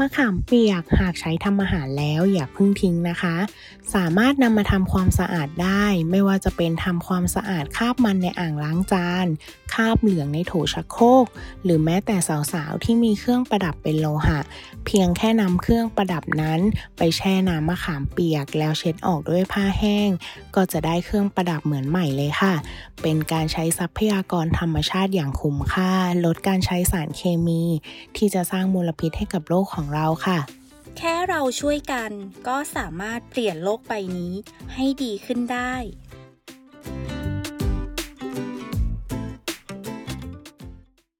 มะขามเปียกหากใช้ทำอาหารแล้วอย่าเพิ่งทิ้งนะคะ สามารถนำมาทำความสะอาดได้ ไม่ว่าจะเป็นทำความสะอาดคราบมันในอ่างล้างจานคราบเหลืองในโถชักโครกหรือแม้แต่สาวๆที่มีเครื่องประดับเป็นโลหะ เพียงแค่นำเครื่องประดับนั้น ไปแช่น้ำมะขามเปียก แล้วเช็ดออกด้วยผ้าแห้ง ก็จะได้เครื่องประดับเหมือนใหม่เลยค่ะ เป็นการใช้ทรัพยากรธรรมชาติอย่างคุ้มค่า ลดการใช้สารเคมี ที่จะสร้างมลพิษให้กับโลกของเราค่ะ แค่เราช่วยกันก็สามารถเปลี่ยนโลกใบนี้ให้ดีขึ้นได้